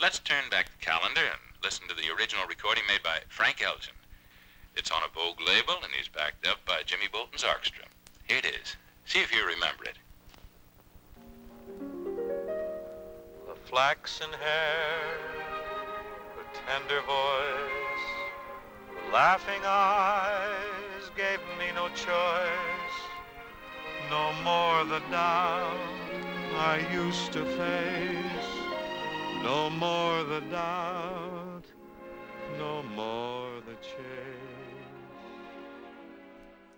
let's turn back the calendar and listen to the original recording made by Frank Elgin. It's on a Vogue label and he's backed up by Jimmy Bolton's orchestra. Here it is. See if you remember it. The flaxen hair, the tender voice, the laughing eyes gave me no choice. No more the doubt I used to face. No more the doubt, no more the chase.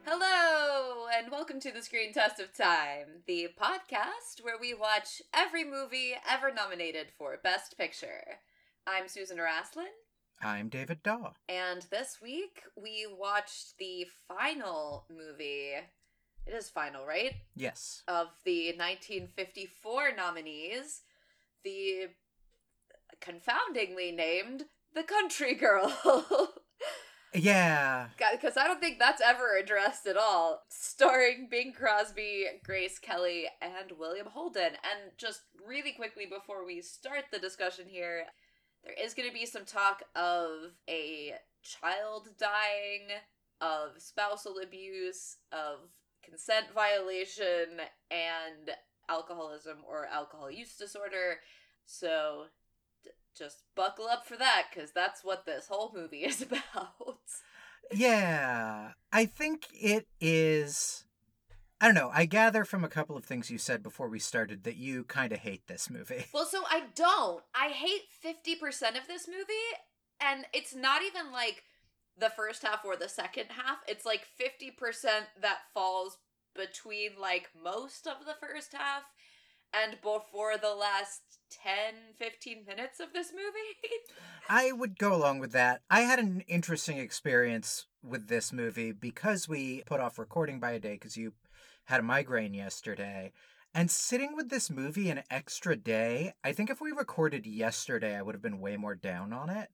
Hello, and welcome to the Screen Test of Time, the podcast where we watch every movie ever nominated for Best Picture. I'm Susan Araslin, I'm David Daw. and this week we watched the final movie. It is final, right? Yes. Of the 1954 nominees, the confoundingly named The Country Girl. Yeah. because I don't think that's ever addressed at all. Starring Bing Crosby, Grace Kelly, and William Holden. And just really quickly before we start the discussion here, there is going to be some talk of a child dying, of spousal abuse, of consent violation, and alcoholism or alcohol use disorder. So just buckle up for that because that's what this whole movie is about. Yeah. I think it is. I don't know. I gather from a couple of things you said before we started that you kind of hate this movie. Well, so I don't. I hate 50% of this movie, and it's not even like the first half or the second half. It's like 50% that falls between like most of the first half and before the last 10 15 minutes of this movie. I would go along with that. I had an interesting experience with this movie because we put off recording by a day because you had a migraine yesterday. And sitting with this movie an extra day, I think if we recorded yesterday, I would have been way more down on it.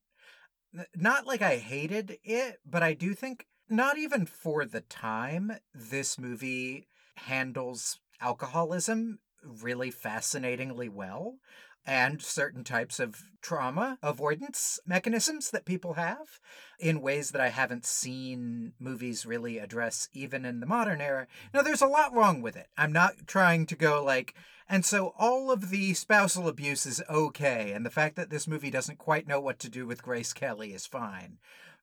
Not like I hated it, but I do think, not even for the time, this movie handles alcoholism really fascinatingly well and certain types of trauma avoidance mechanisms that people have in ways that I haven't seen movies really address even in the modern era. Now, there's a lot wrong with it. I'm not trying to go like, and so all of the spousal abuse is okay, and the fact that this movie doesn't quite know what to do with Grace Kelly is fine.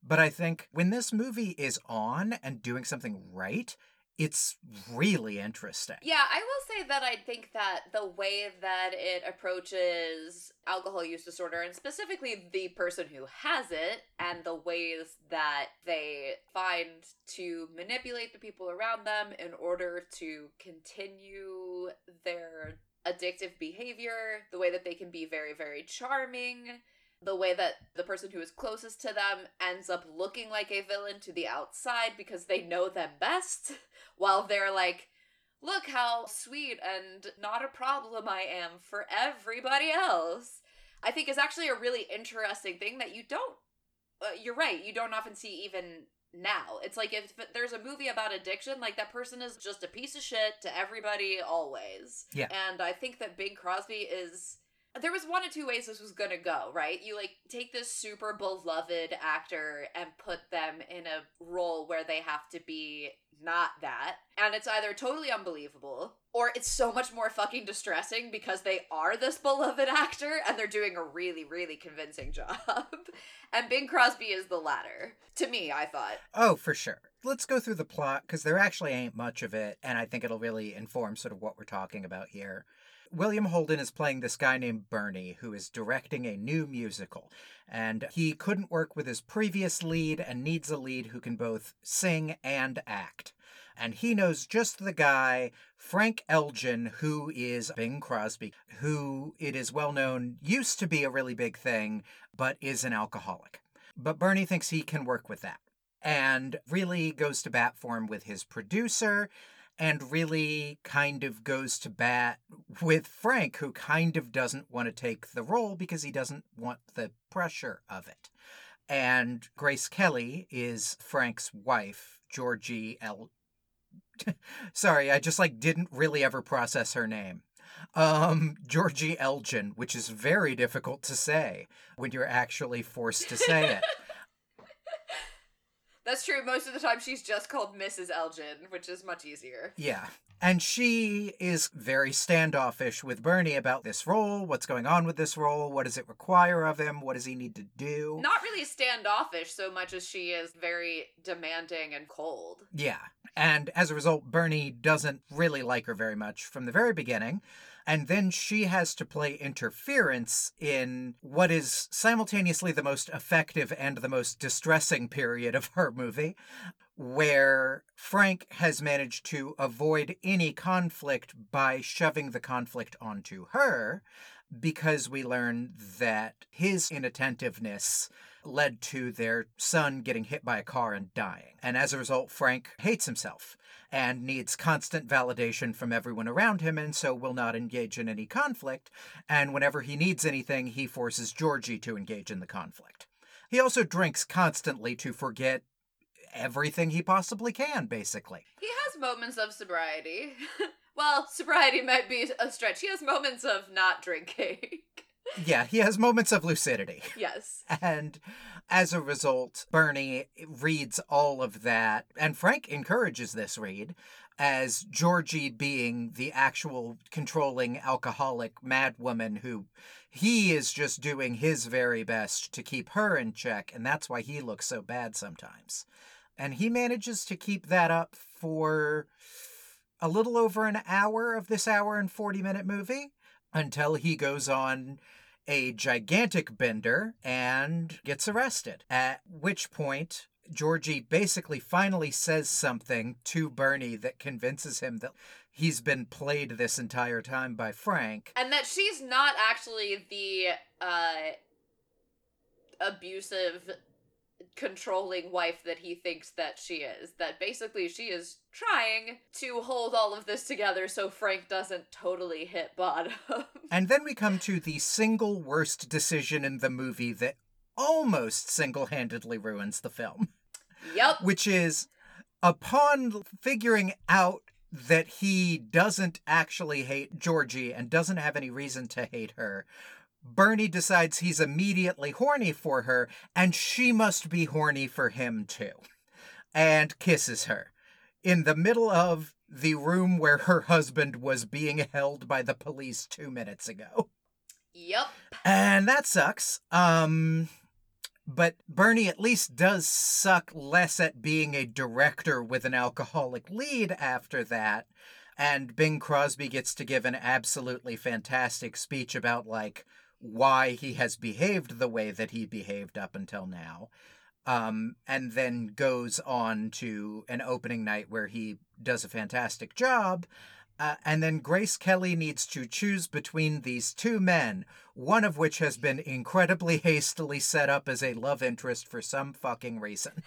But I think when this movie is on and doing something right, it's really interesting. Yeah, I will say that I think that the way that it approaches alcohol use disorder, and specifically the person who has it, and the ways that they find to manipulate the people around them in order to continue their addictive behavior, the way that they can be very, very charming. The way that the person who is closest to them ends up looking like a villain to the outside because they know them best, while they're like, look how sweet and not a problem I am for everybody else. I think is actually a really interesting thing that you don't. Uh, you're right. You don't often see even now. It's like if there's a movie about addiction, like that person is just a piece of shit to everybody always. Yeah. And I think that Bing Crosby is. There was one of two ways this was gonna go, right? You like take this super beloved actor and put them in a role where they have to be not that. And it's either totally unbelievable or it's so much more fucking distressing because they are this beloved actor and they're doing a really, really convincing job. and Bing Crosby is the latter. To me, I thought. Oh, for sure. Let's go through the plot because there actually ain't much of it, and I think it'll really inform sort of what we're talking about here. William Holden is playing this guy named Bernie who is directing a new musical. And he couldn't work with his previous lead and needs a lead who can both sing and act. And he knows just the guy, Frank Elgin, who is Bing Crosby, who it is well known used to be a really big thing, but is an alcoholic. But Bernie thinks he can work with that and really goes to bat for him with his producer and really kind of goes to bat with Frank, who kind of doesn't want to take the role because he doesn't want the pressure of it. And Grace Kelly is Frank's wife, Georgie L. Sorry, I just like didn't really ever process her name. um, Georgie Elgin, which is very difficult to say when you're actually forced to say it. That's true. Most of the time, she's just called Mrs. Elgin, which is much easier. Yeah. And she is very standoffish with Bernie about this role. What's going on with this role? What does it require of him? What does he need to do? Not really standoffish so much as she is very demanding and cold. Yeah. And as a result, Bernie doesn't really like her very much from the very beginning. And then she has to play interference in what is simultaneously the most effective and the most distressing period of her movie, where Frank has managed to avoid any conflict by shoving the conflict onto her because we learn that his inattentiveness led to their son getting hit by a car and dying. And as a result, Frank hates himself and needs constant validation from everyone around him, and so will not engage in any conflict. And whenever he needs anything, he forces Georgie to engage in the conflict. He also drinks constantly to forget everything he possibly can, basically. He has moments of sobriety. well, sobriety might be a stretch. He has moments of not drinking. yeah, he has moments of lucidity. Yes. And as a result, Bernie reads all of that, and Frank encourages this read as Georgie being the actual controlling alcoholic madwoman who he is just doing his very best to keep her in check, and that's why he looks so bad sometimes. And he manages to keep that up for a little over an hour of this hour and 40 minute movie until he goes on a gigantic bender and gets arrested. At which point, Georgie basically finally says something to Bernie that convinces him that he's been played this entire time by Frank. And that she's not actually the uh abusive controlling wife that he thinks that she is. That basically she is trying to hold all of this together so Frank doesn't totally hit bottom. and then we come to the single worst decision in the movie that almost single handedly ruins the film. Yep. Which is upon figuring out that he doesn't actually hate Georgie and doesn't have any reason to hate her, Bernie decides he's immediately horny for her, and she must be horny for him too, and kisses her in the middle of the room where her husband was being held by the police two minutes ago. Yep. And that sucks. Um, but Bernie at least does suck less at being a director with an alcoholic lead after that. And Bing Crosby gets to give an absolutely fantastic speech about, like, why he has behaved the way that he behaved up until now. Um, and then goes on to an opening night where he does a fantastic job. Uh, and then Grace Kelly needs to choose between these two men, one of which has been incredibly hastily set up as a love interest for some fucking reason.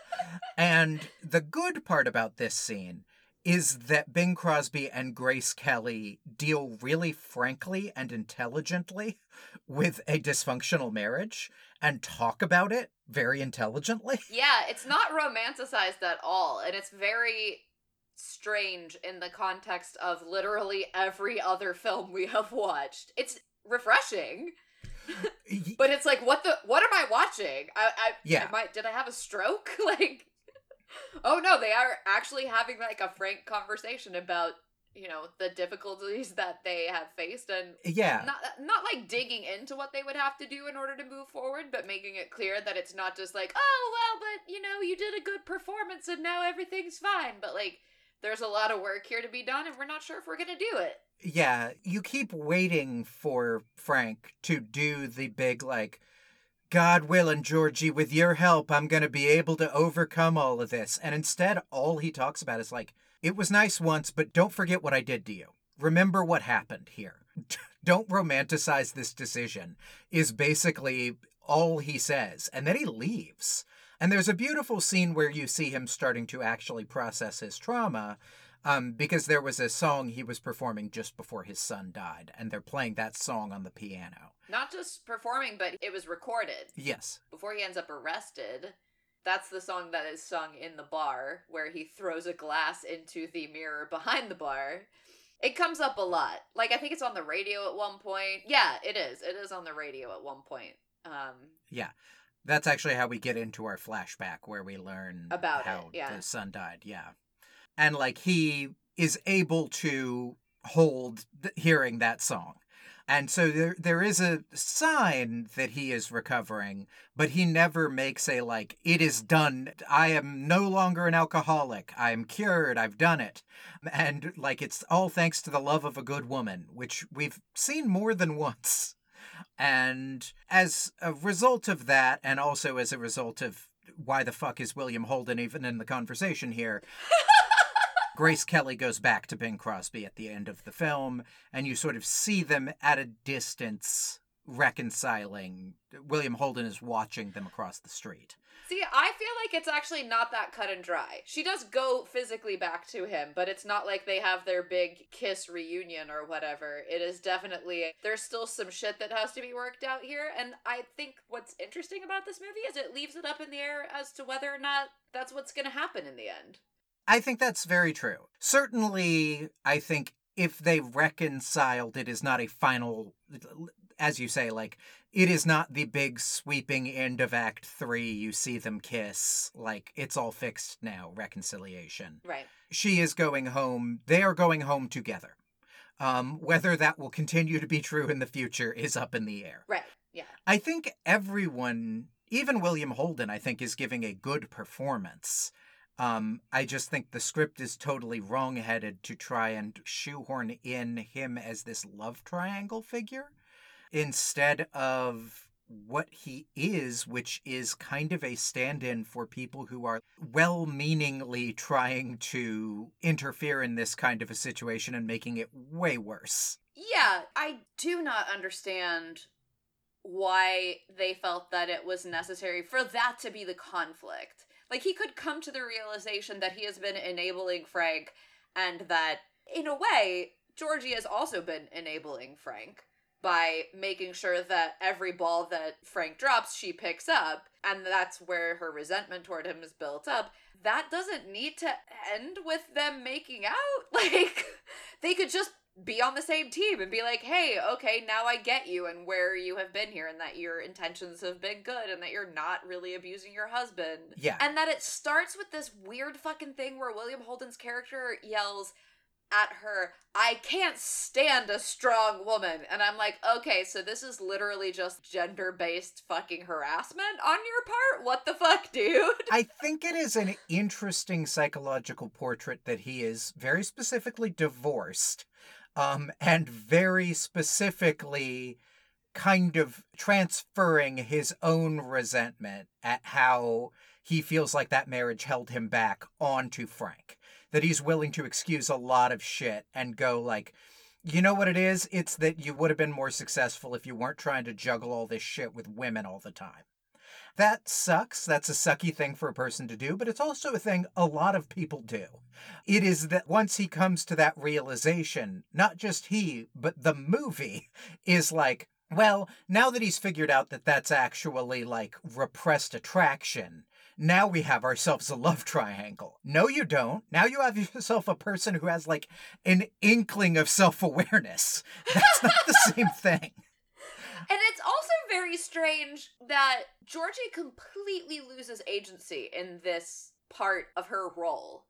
and the good part about this scene is that Bing Crosby and Grace Kelly deal really frankly and intelligently with a dysfunctional marriage and talk about it very intelligently. Yeah, it's not romanticized at all, and it's very strange in the context of literally every other film we have watched. It's refreshing. but it's like what the what am I watching? I, I yeah. Am I, did I have a stroke? like oh no, they are actually having like a frank conversation about you know the difficulties that they have faced and yeah. not not like digging into what they would have to do in order to move forward but making it clear that it's not just like oh well but you know you did a good performance and now everything's fine. But like there's a lot of work here to be done and we're not sure if we're going to do it. Yeah you keep waiting for frank to do the big like God willing, Georgie, with your help, I'm going to be able to overcome all of this. And instead, all he talks about is like, it was nice once, but don't forget what I did to you. Remember what happened here. don't romanticize this decision, is basically all he says. And then he leaves. And there's a beautiful scene where you see him starting to actually process his trauma um, because there was a song he was performing just before his son died, and they're playing that song on the piano. Not just performing, but it was recorded. Yes. Before he ends up arrested, that's the song that is sung in the bar, where he throws a glass into the mirror behind the bar. It comes up a lot. Like I think it's on the radio at one point. Yeah, it is. It is on the radio at one point. Um Yeah. That's actually how we get into our flashback where we learn About it, how yeah. the son died. Yeah. And like he is able to hold th- hearing that song. And so there there is a sign that he is recovering, but he never makes a like it is done. I am no longer an alcoholic. I am cured. I've done it. And like it's all thanks to the love of a good woman, which we've seen more than once. And as a result of that, and also as a result of why the fuck is William Holden even in the conversation here, Grace Kelly goes back to Bing Crosby at the end of the film, and you sort of see them at a distance reconciling. William Holden is watching them across the street. See, I feel like it's actually not that cut and dry. She does go physically back to him, but it's not like they have their big kiss reunion or whatever. It is definitely there's still some shit that has to be worked out here, and I think what's interesting about this movie is it leaves it up in the air as to whether or not that's what's going to happen in the end. I think that's very true. Certainly, I think if they reconciled, it is not a final, as you say, like, it is not the big sweeping end of Act Three. You see them kiss. Like, it's all fixed now, reconciliation. Right. She is going home. They are going home together. Um, whether that will continue to be true in the future is up in the air. Right. Yeah. I think everyone, even William Holden, I think, is giving a good performance. Um, I just think the script is totally wrong-headed to try and shoehorn in him as this love triangle figure instead of what he is, which is kind of a stand-in for people who are well-meaningly trying to interfere in this kind of a situation and making it way worse. Yeah, I do not understand why they felt that it was necessary for that to be the conflict. Like, he could come to the realization that he has been enabling Frank and that, in a way, Georgie has also been enabling Frank by making sure that every ball that Frank drops, she picks up, and that's where her resentment toward him is built up. That doesn't need to end with them making out. Like, they could just be on the same team and be like, hey, okay, now I get you and where you have been here, and that your intentions have been good, and that you're not really abusing your husband. Yeah. And that it starts with this weird fucking thing where William Holden's character yells at her, I can't stand a strong woman. And I'm like, okay, so this is literally just gender based fucking harassment on your part? What the fuck, dude? I think it is an interesting psychological portrait that he is very specifically divorced, um, and very specifically kind of transferring his own resentment at how he feels like that marriage held him back onto Frank. That he's willing to excuse a lot of shit and go like, you know what it is? It's that you would have been more successful if you weren't trying to juggle all this shit with women all the time. That sucks. That's a sucky thing for a person to do, but it's also a thing a lot of people do. It is that once he comes to that realization, not just he, but the movie is like, well, now that he's figured out that that's actually like repressed attraction, now we have ourselves a love triangle. No, you don't. Now you have yourself a person who has like an inkling of self awareness. That's not the same thing. And it's also very strange that Georgie completely loses agency in this part of her role.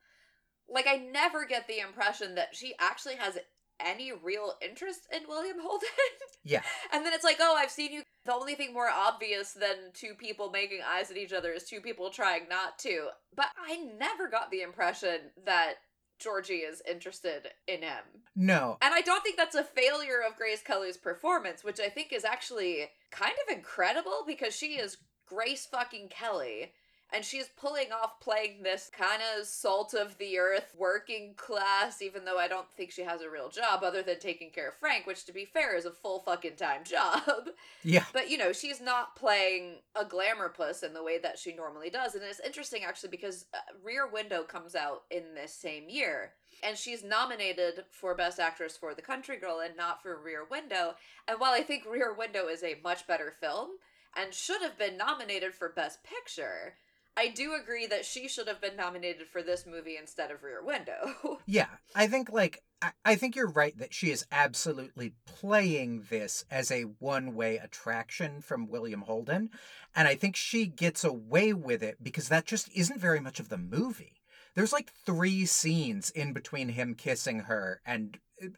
Like, I never get the impression that she actually has any real interest in William Holden. Yeah. And then it's like, oh, I've seen you. The only thing more obvious than two people making eyes at each other is two people trying not to. But I never got the impression that Georgie is interested in him. No. And I don't think that's a failure of Grace Kelly's performance, which I think is actually kind of incredible because she is Grace fucking Kelly. And she's pulling off playing this kind of salt of the earth working class, even though I don't think she has a real job other than taking care of Frank, which to be fair is a full fucking time job. Yeah. But you know, she's not playing a glamour puss in the way that she normally does. And it's interesting actually because uh, Rear Window comes out in this same year. And she's nominated for Best Actress for The Country Girl and not for Rear Window. And while I think Rear Window is a much better film and should have been nominated for Best Picture, I do agree that she should have been nominated for this movie instead of Rear Window. Yeah, I think like I, I think you're right that she is absolutely playing this as a one-way attraction from William Holden, and I think she gets away with it because that just isn't very much of the movie. There's like three scenes in between him kissing her and uh,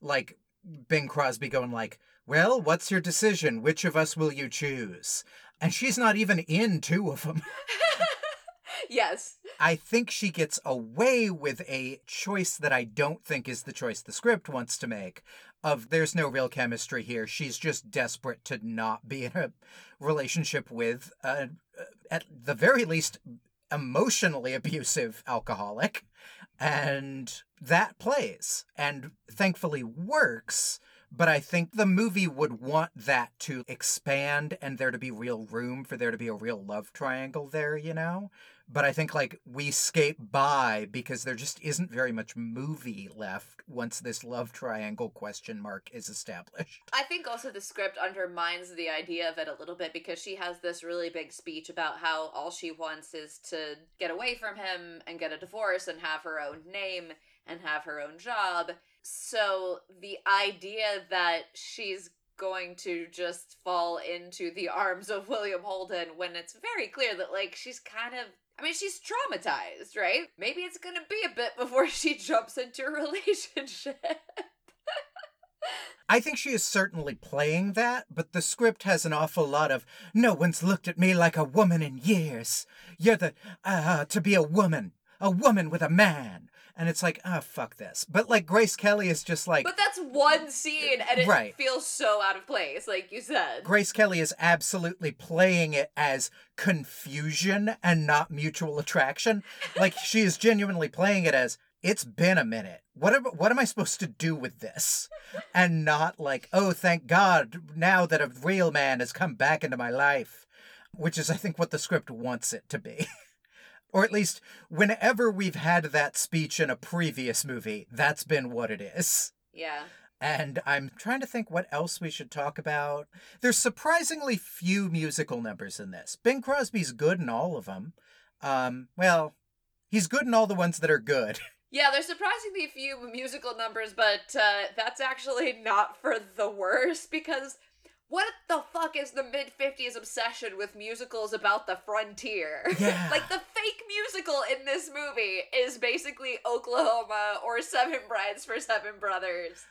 like Bing Crosby going like, "Well, what's your decision? Which of us will you choose?" And she's not even in two of them. yes. I think she gets away with a choice that I don't think is the choice the script wants to make. Of there's no real chemistry here. She's just desperate to not be in a relationship with, uh, at the very least, emotionally abusive alcoholic. And that plays and thankfully works. But I think the movie would want that to expand and there to be real room for there to be a real love triangle there, you know? But I think like we skate by because there just isn't very much movie left once this love triangle question mark is established. I think also the script undermines the idea of it a little bit because she has this really big speech about how all she wants is to get away from him and get a divorce and have her own name and have her own job. So the idea that she's going to just fall into the arms of William Holden when it's very clear that like she's kind of I mean she's traumatized, right? Maybe it's to be a bit before she jumps into a relationship. I think she is certainly playing that, but the script has an awful lot of no one's looked at me like a woman in years. You're the uh to be a woman, a woman with a man. And it's like, ah, oh, fuck this. But like Grace Kelly is just like But that's one scene and it Right. feels so out of place, like you said. Grace Kelly is absolutely playing it as confusion and not mutual attraction. Like she is genuinely playing it as it's been a minute. What am, what am I supposed to do with this? And not like, oh, thank God, now that a real man has come back into my life, which is, I think, what the script wants it to be. or at least, whenever we've had that speech in a previous movie, that's been what it is. Yeah. And I'm trying to think what else we should talk about. There's surprisingly few musical numbers in this. Bing Crosby's good in all of them. Um, well, he's good in all the ones that are good. Yeah, there's surprisingly few musical numbers, but uh, that's actually not for the worse because what the fuck is the mid 50s obsession with musicals about the frontier? Yeah. like the fake musical in this movie is basically Oklahoma or Seven Brides for Seven Brothers.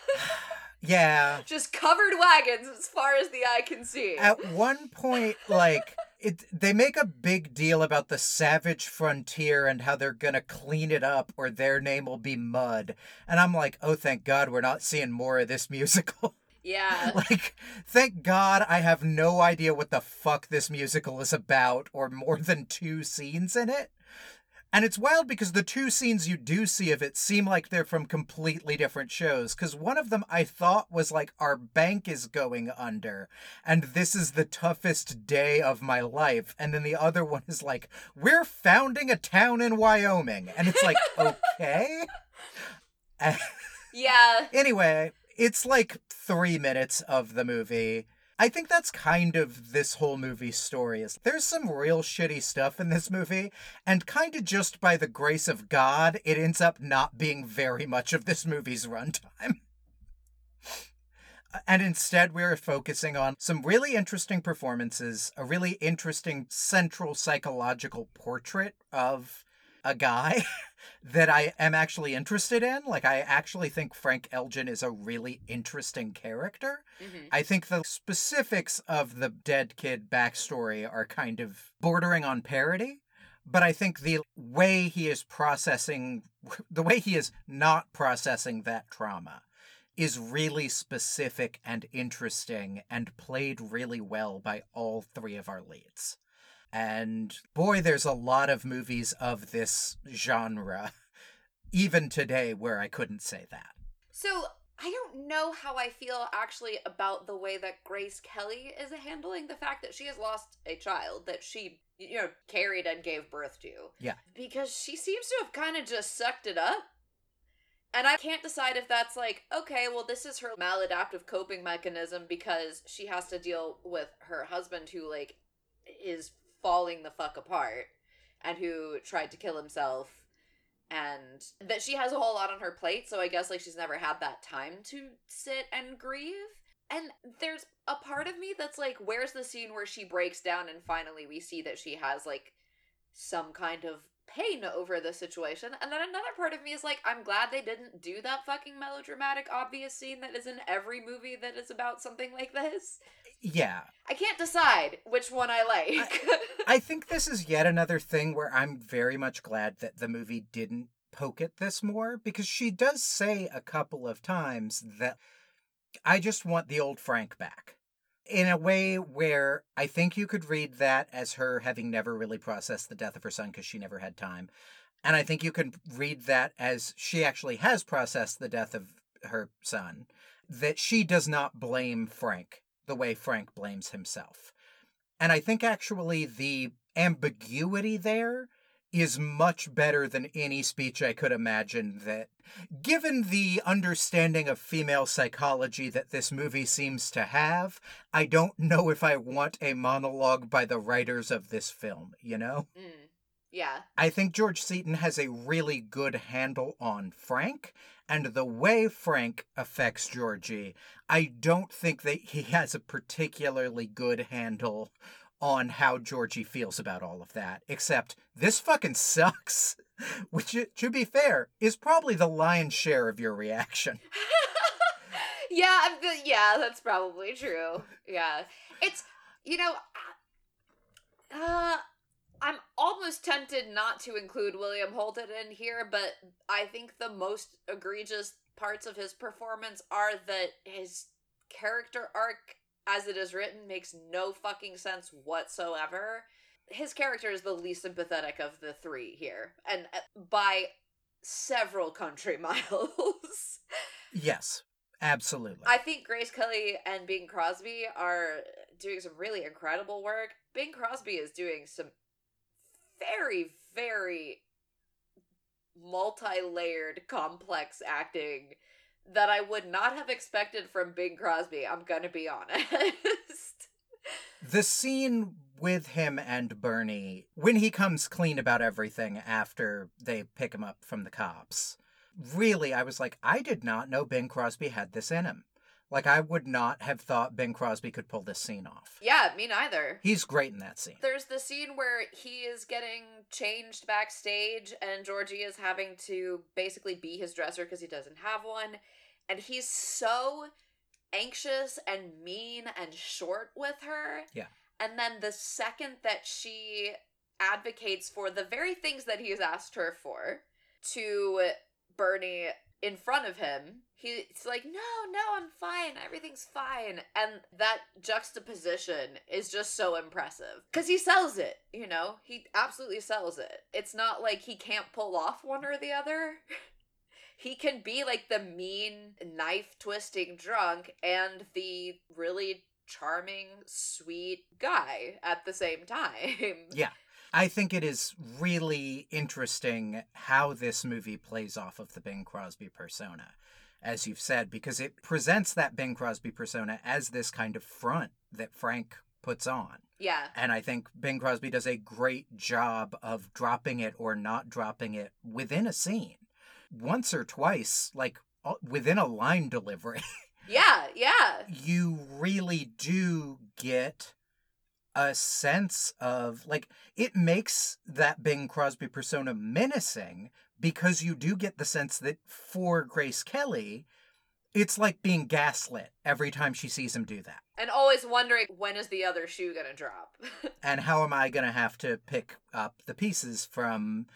yeah. Just covered wagons as far as the eye can see. At one point, like, it, they make a big deal about the savage frontier and how they're gonna clean it up or their name will be mud. And I'm like, oh, thank God we're not seeing more of this musical. yeah. like, thank God I have no idea what the fuck this musical is about or more than two scenes in it. And it's wild because the two scenes you do see of it seem like they're from completely different shows. Because one of them I thought was like, Our bank is going under, and this is the toughest day of my life. And then the other one is like, We're founding a town in Wyoming. And it's like, Okay. Yeah. anyway, it's like three minutes of the movie. I think that's kind of this whole movie's story is there's some real shitty stuff in this movie, and kind of just by the grace of God, it ends up not being very much of this movie's runtime. And instead, we're focusing on some really interesting performances, a really interesting central psychological portrait of a guy that I am actually interested in. Like, I actually think Frank Elgin is a really interesting character. Mhm. I think the specifics of the dead kid backstory are kind of bordering on parody. But I think the way he is processing, the way he is not processing that trauma is really specific and interesting and played really well by all three of our leads. And boy, there's a lot of movies of this genre, even today, where I couldn't say that. So I don't know how I feel actually about the way that Grace Kelly is handling the fact that she has lost a child that she, you know, carried and gave birth to. Yeah. Because she seems to have kind of just sucked it up. And I can't decide if that's like, okay, well, this is her maladaptive coping mechanism because she has to deal with her husband who, like, is falling the fuck apart and who tried to kill himself and that she has a whole lot on her plate so i guess like she's never had that time to sit and grieve. And there's a part of me that's like where's the scene where she breaks down and finally we see that she has like some kind of pain over the situation? And then another part of me is like i'm glad they didn't do that fucking melodramatic obvious scene that is in every movie that is about something like this Yeah. i can't decide which one i like I think this is yet another thing where I'm very much glad that the movie didn't poke at this more because she does say a couple of times that I just want the old Frank back. In a way where I think you could read that as her having never really processed the death of her son because she never had time. And I think you could read that as she actually has processed the death of her son, that she does not blame Frank the way Frank blames himself. And I think actually the ambiguity there is much better than any speech I could imagine that given the understanding of female psychology that this movie seems to have, I don't know if I want a monologue by the writers of this film, you know? Mm. Yeah. I think George Seaton has a really good handle on Frank and the way Frank affects Georgie. I don't think that he has a particularly good handle on how Georgie feels about all of that, except this fucking sucks. Which, to be fair, is probably the lion's share of your reaction. yeah. Yeah, that's probably true. Yeah. It's, you know, uh, I'm almost tempted not to include William Holden in here, but I think the most egregious parts of his performance are that his character arc as it is written makes no fucking sense whatsoever. His character is the least sympathetic of the three here, and uh, by several country miles. yes, absolutely. I think Grace Kelly and Bing Crosby are doing some really incredible work. Bing Crosby is doing some very, very multi layered, complex acting that I would not have expected from Bing Crosby. I'm gonna be honest. the scene with him and Bernie, when he comes clean about everything after they pick him up from the cops, really, I was like, I did not know Bing Crosby had this in him. Like, I would not have thought Bing Crosby could pull this scene off. Yeah, me neither. He's great in that scene. There's the scene where he is getting changed backstage, and Georgie is having to basically be his dresser because he doesn't have one. And he's so anxious and mean and short with her. Yeah. And then the second that she advocates for the very things that he's asked her for to Bernie in front of him, he's like, no, no, I'm fine. Everything's fine. And that juxtaposition is just so impressive. Because he sells it, you know? He absolutely sells it. It's not like he can't pull off one or the other. he can be like the mean, knife twisting drunk and the really charming, sweet guy at the same time. Yeah. I think it is really interesting how this movie plays off of the Bing Crosby persona, as you've said, because it presents that Bing Crosby persona as this kind of front that Frank puts on. Yeah. And I think Bing Crosby does a great job of dropping it or not dropping it within a scene. Once or twice, like within a line delivery, Yeah, yeah. you really do get a sense of like it makes that Bing Crosby persona menacing because you do get the sense that for Grace Kelly, it's like being gaslit every time she sees him do that. And always wondering when is the other shoe gonna drop. And how am I going to have to pick up the pieces from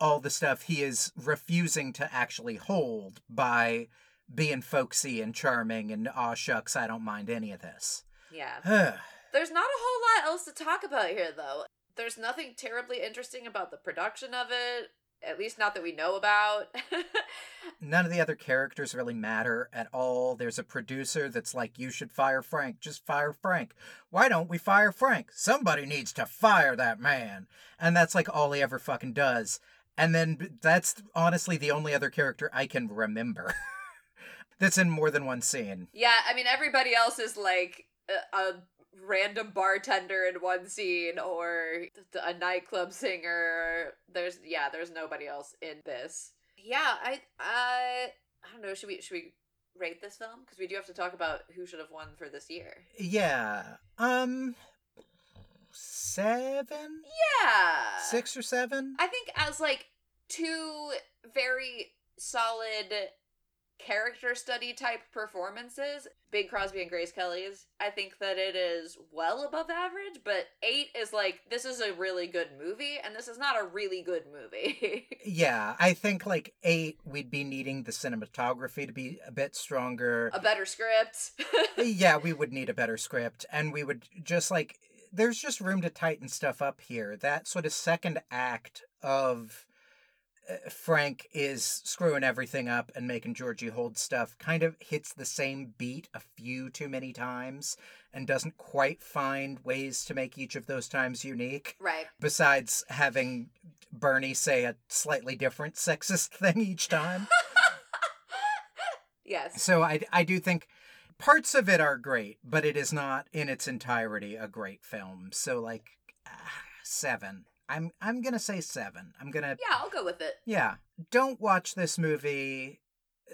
all the stuff he is refusing to actually hold by being folksy and charming and aw shucks, I don't mind any of this. yeah. There's not a whole lot else to talk about here, though. There's nothing terribly interesting about the production of it, at least not that we know about. None of the other characters really matter at all. There's a producer that's like, you should fire Frank. Just fire Frank. Why don't we fire Frank? Somebody needs to fire that man. And that's like all he ever fucking does. And then that's honestly the only other character I can remember that's in more than one scene. yeah, I mean, everybody else is like a, a random bartender in one scene or a nightclub singer. There's yeah, there's nobody else in this. Yeah, I I I don't know. Should we should we rate this film because we do have to talk about who should have won for this year. Yeah. Um seven? Yeah. Six or seven? I think as like two very solid character study type performances, Bing Crosby and Grace Kelly's, I think that it is well above average, but 8 is like this is a really good movie and this is not a really good movie. yeah, I think like 8 we'd be needing the cinematography to be a bit stronger. a better script. yeah, we would need a better script and we would just like there's just room to tighten stuff up here. That sort of second act of Frank is screwing everything up and making Georgie hold stuff kind of hits the same beat a few too many times and doesn't quite find ways to make each of those times unique. right. Besides having Bernie say a slightly different sexist thing each time. Yes. So I, I do think parts of it are great, but it is not in its entirety a great film. So like ah, seven. I'm I'm gonna say seven. I'm gonna Yeah, I'll go with it. yeah. Don't watch this movie,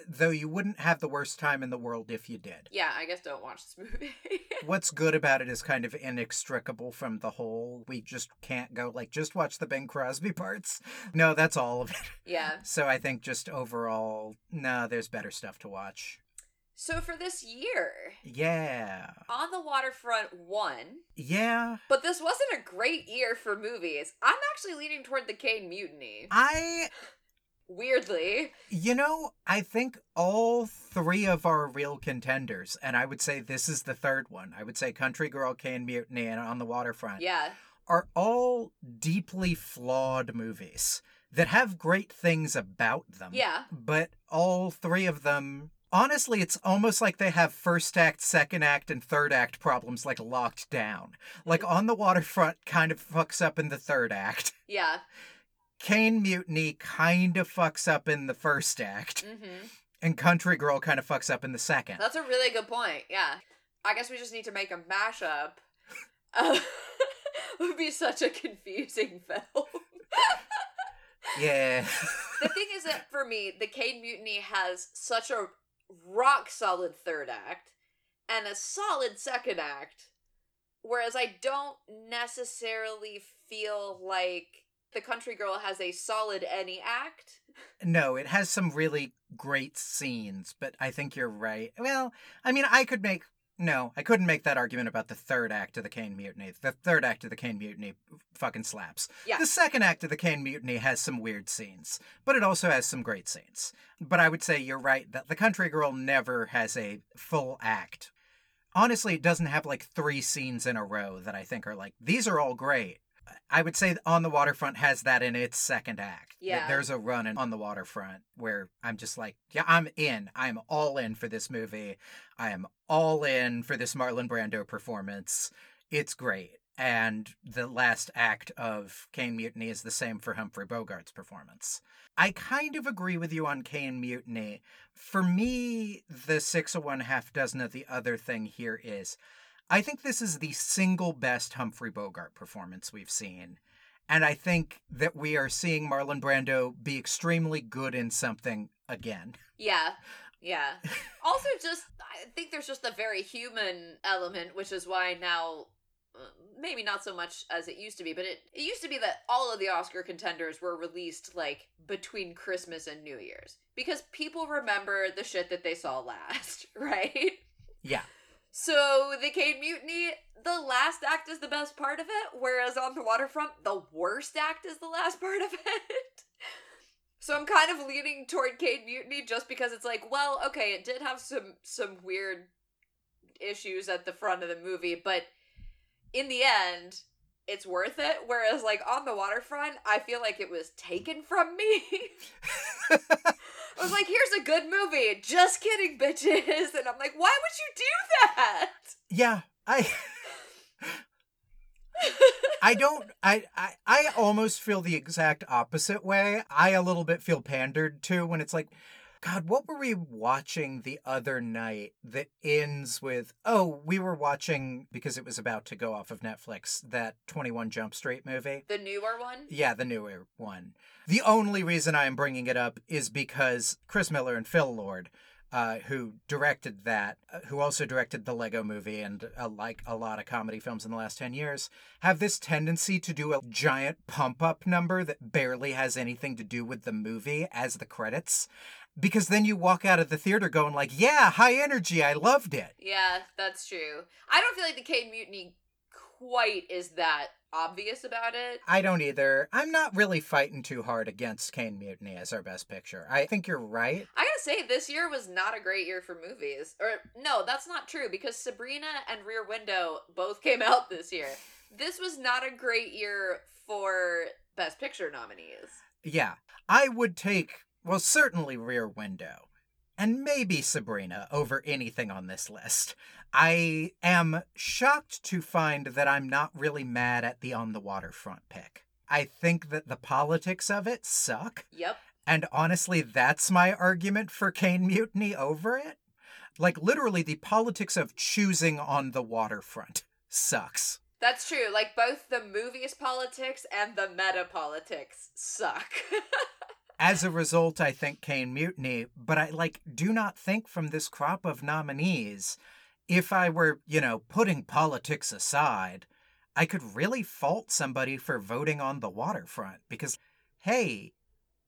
though you wouldn't have the worst time in the world if you did. Yeah, I guess don't watch this movie. What's good about it is kind of inextricable from the whole. We just can't go like just watch the Bing Crosby parts. No, that's all of it. yeah. So I think just overall, no, there's better stuff to watch. So for this year, Yeah. On the Waterfront 1. Yeah. but this wasn't a great year for movies. I'm actually leaning toward the Caine Mutiny. I, Weirdly. you know, I think all three of our real contenders, and I would say this is the third one, I would say Country Girl, Caine Mutiny, and On the Waterfront, Yeah. are all deeply flawed movies that have great things about them. Yeah. But all three of them, honestly, it's almost like they have first act, second act, and third act problems like locked down. Like On the Waterfront kind of fucks up in the third act. Yeah. Caine Mutiny kind of fucks up in the first act, Mm-hmm. and Country Girl kind of fucks up in the second. That's a really good point. Yeah. I guess we just need to make a mashup. Uh, it would be such a confusing film. Yeah. the thing is that for me, the Caine Mutiny has such a rock solid third act and a solid second act, whereas I don't necessarily feel like the Country Girl has a solid any act. no, it has some really great scenes, but I think you're right. Well, I mean, I could make. No, I couldn't make that argument about the third act of the Caine Mutiny. The third act of the Caine Mutiny fucking slaps. Yeah. The second act of the Caine Mutiny has some weird scenes, but it also has some great scenes. But I would say you're right that The Country Girl never has a full act. Honestly, it doesn't have like three scenes in a row that I think are like, these are all great. I would say On the Waterfront has that in its second act. Yeah. There's a run in On the Waterfront where I'm just like, yeah, I'm in. I'm all in for this movie. I am all in for this Marlon Brando performance. It's great. And the last act of Caine Mutiny is the same for Humphrey Bogart's performance. I kind of agree with you on Caine Mutiny. For me, the six of one half dozen of the other thing here is I think this is the single best Humphrey Bogart performance we've seen. And I think that we are seeing Marlon Brando be extremely good in something again. Yeah. Yeah. also, just, I think there's just a very human element, which is why now. uh, Maybe not so much as it used to be, but it, it used to be that all of the Oscar contenders were released like between Christmas and New Year's because people remember the shit that they saw last, right? Yeah. So the Caine Mutiny, the last act is the best part of it, whereas on the waterfront, the worst act is the last part of it. So I'm kind of leaning toward Caine Mutiny just because it's like, well, okay, it did have some some weird issues at the front of the movie, but in the end, it's worth it. Whereas like on the waterfront, I feel like it was taken from me. I was like, here's a good movie. Just kidding, bitches. And I'm like, why would you do that? Yeah, I I don't I, I I almost feel the exact opposite way. I a little bit feel pandered to when it's like God, what were we watching the other night that ends with, oh, we were watching, because it was about to go off of Netflix, that 21 Jump Street movie? The newer one? Yeah, the newer one. The only reason I am bringing it up is because Chris Miller and Phil Lord uh, who directed that, uh, who also directed the Lego movie and uh, like a lot of comedy films in the last 10 years, have this tendency to do a giant pump up number that barely has anything to do with the movie as the credits. Because then you walk out of the theater going like, yeah, high energy, I loved it. Yeah, that's true. I don't feel like the Caine Mutiny quite is that obvious about it. I don't either. I'm not really fighting too hard against Caine Mutiny as our best picture. I think you're right. I gotta say, this year was not a great year for movies. Or, no, that's not true because Sabrina and Rear Window both came out this year. This was not a great year for best picture nominees. Yeah. I would take, well, certainly Rear Window and maybe Sabrina over anything on this list. I am shocked to find that I'm not really mad at the On the Waterfront pick. I think that the politics of it suck. Yep. And honestly, that's my argument for Caine Mutiny over it. Like, literally, the politics of choosing on the waterfront sucks. That's true. Like, both the movie's politics and the meta politics suck. As a result, I think Caine Mutiny, but I, like, do not think from this crop of nominees if I were, you know, putting politics aside, I could really fault somebody for voting on the waterfront because, hey,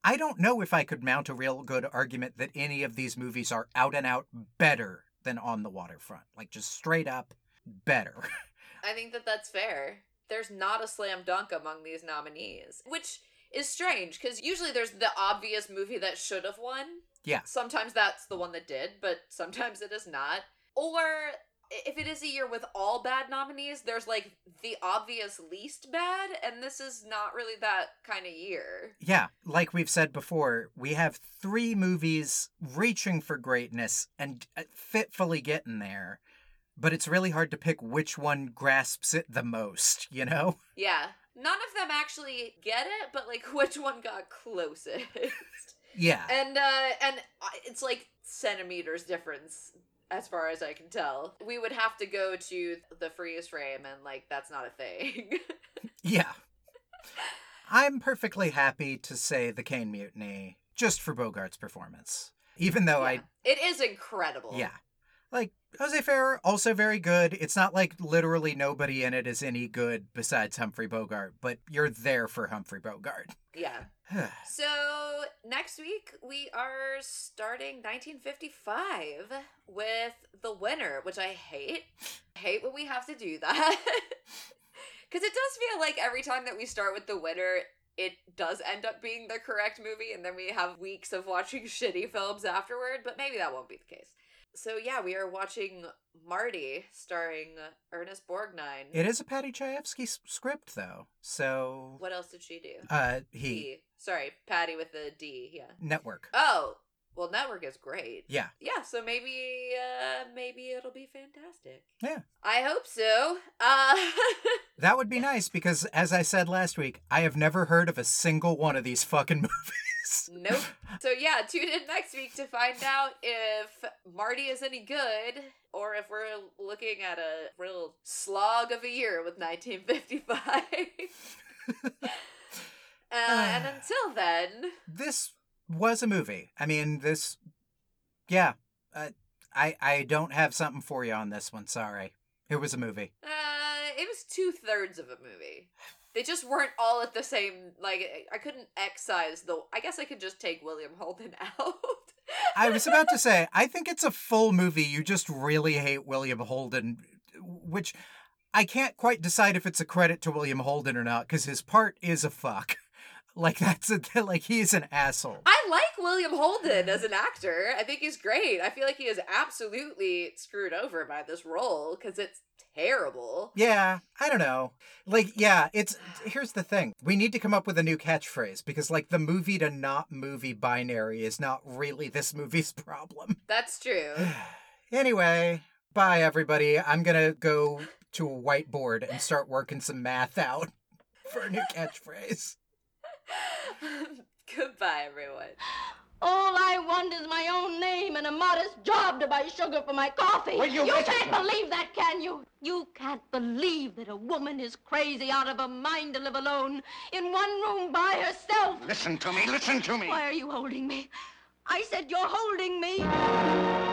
I don't know if I could mount a real good argument that any of these movies are out and out better than on the waterfront. Like, just straight up better. I think that that's fair. There's not a slam dunk among these nominees, which is strange because usually there's the obvious movie that should have won. Yeah. Sometimes that's the one that did, but sometimes it is not. Or if it is a year with all bad nominees, there's like the obvious least bad, and this is not really that kind of year. Yeah, like we've said before, we have three movies reaching for greatness and uh, fitfully getting there, but it's really hard to pick which one grasps it the most, you know? Yeah. None of them actually get it, but like which one got closest. Yeah. And uh and it's like centimeters difference as far as I can tell. We would have to go to the freeze frame, and like that's not a thing. yeah. I'm perfectly happy to say the Caine Mutiny just for Bogart's performance. Even though yeah. I. It is incredible. Yeah. Like, Jose Ferrer, also very good. It's not like literally nobody in it is any good besides Humphrey Bogart, but you're there for Humphrey Bogart. Yeah. so next week we are starting 1955 with The Winner, which I hate. I hate when we have to do that. Because it does feel like every time that we start with The Winner, it does end up being the correct movie, and then we have weeks of watching shitty films afterward, but maybe that won't be the case. So yeah, we are watching Marty, starring Ernest Borgnine. It is a Paddy Chayefsky script, though. So what else did she do? Uh, he. he. Sorry, Patty with the D. Yeah. Network. Oh, well, Network is great. Yeah. Yeah. So maybe, uh, maybe it'll be fantastic. Yeah. I hope so. Uh. that would be nice because, as I said last week, I have never heard of a single one of these fucking movies. Nope. So yeah, tune in next week to find out if Marty is any good or if we're looking at a real slog of a year with 1955. uh, and until then, this was a movie. I mean, this, yeah. Uh, I I don't have something for you on this one. Sorry, it was a movie. Uh, it was two thirds of a movie they just weren't all at the same like i couldn't excise the i guess i could just take william holden out. I was about to say i think it's a full movie you just really hate william holden which i can't quite decide if it's a credit to william holden or not because his part is a fuck. Like that's a like he's an asshole. I like william holden as an actor. I think he's great. I feel like he is absolutely screwed over by this role because it's terrible. Yeah, I don't know. Like, yeah, it's here's the thing. We need to come up with a new catchphrase because like the movie to not movie binary is not really this movie's problem. That's true. anyway, bye everybody. I'm to go to a whiteboard and start working some math out for a new catchphrase. Goodbye everyone. All I want is my own name and a modest job to buy sugar for my coffee. Will you you can't believe that, can you? You can't believe that a woman is crazy out of her mind to live alone in one room by herself. Listen to me, listen to me. Why are you holding me? I said you're holding me.